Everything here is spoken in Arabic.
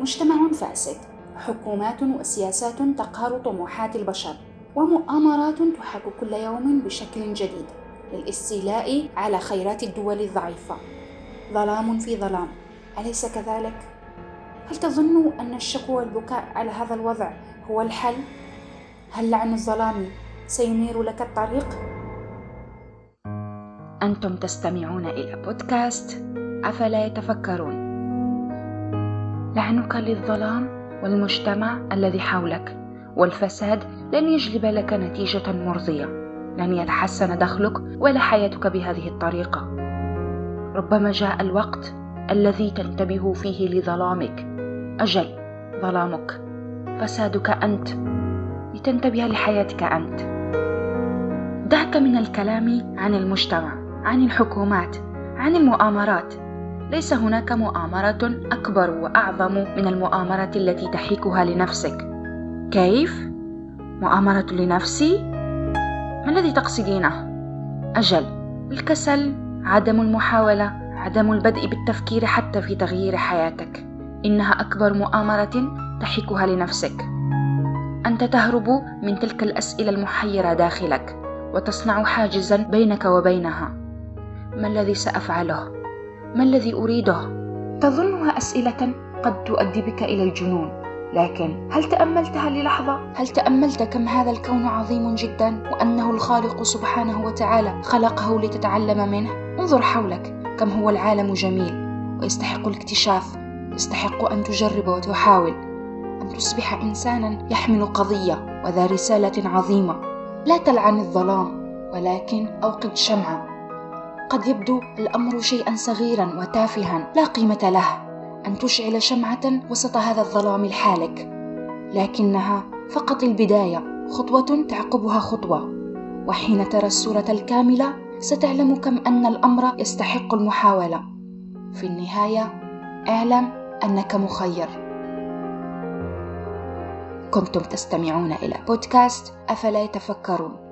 مجتمع فاسد. حكومات وسياسات تقهر طموحات البشر ومؤامرات تحاك كل يوم بشكل جديد للاستيلاء على خيرات الدول الضعيفة. ظلام في ظلام أليس كذلك؟ هل تظن أن الشكوى والبكاء على هذا الوضع هو الحل؟ هل لعن الظلام سينير لك الطريق؟ أنتم تستمعون إلى بودكاست أفلا يتفكرون. لعنك للظلام والمجتمع الذي حولك والفساد لن يجلب لك نتيجة مرضية. لن يتحسن دخلك ولا حياتك بهذه الطريقة. ربما جاء الوقت الذي تنتبه فيه لظلامك. أجل ظلامك. فسادك أنت. لتنتبه لحياتك أنت. دعك من الكلام عن المجتمع عن الحكومات عن المؤامرات. ليس هناك مؤامرة أكبر وأعظم من المؤامرة التي تحيكها لنفسك. كيف؟ مؤامرة لنفسي؟ ما الذي تقصدينه؟ أجل الكسل عدم المحاولة عدم البدء بالتفكير حتى في تغيير حياتك. إنها أكبر مؤامرة تحيكها لنفسك. أنت تهرب من تلك الأسئلة المحيرة داخلك وتصنع حاجزا بينك وبينها. ما الذي سأفعله؟ ما الذي أريده؟ تظنها أسئلة قد تؤدي بك إلى الجنون لكن هل تأملتها للحظة؟ هل تأملت كم هذا الكون عظيم جدا وأنه الخالق سبحانه وتعالى خلقه لتتعلم منه؟ انظر حولك كم هو العالم جميل ويستحق الاكتشاف يستحق أن تجرب وتحاول أن تصبح انسانا يحمل قضية وذا رسالة عظيمة. لا تلعن الظلام ولكن أوقد شمعة. قد يبدو الأمر شيئا صغيرا وتافها لا قيمة له أن تشعل شمعة وسط هذا الظلام الحالك لكنها فقط البداية خطوة تعقبها خطوة. وحين ترى الصورة الكاملة ستعلم كم أن الأمر يستحق المحاولة. في النهاية اعلم أنك مخير. كنتم تستمعون إلى بودكاست أفلا يتفكرون؟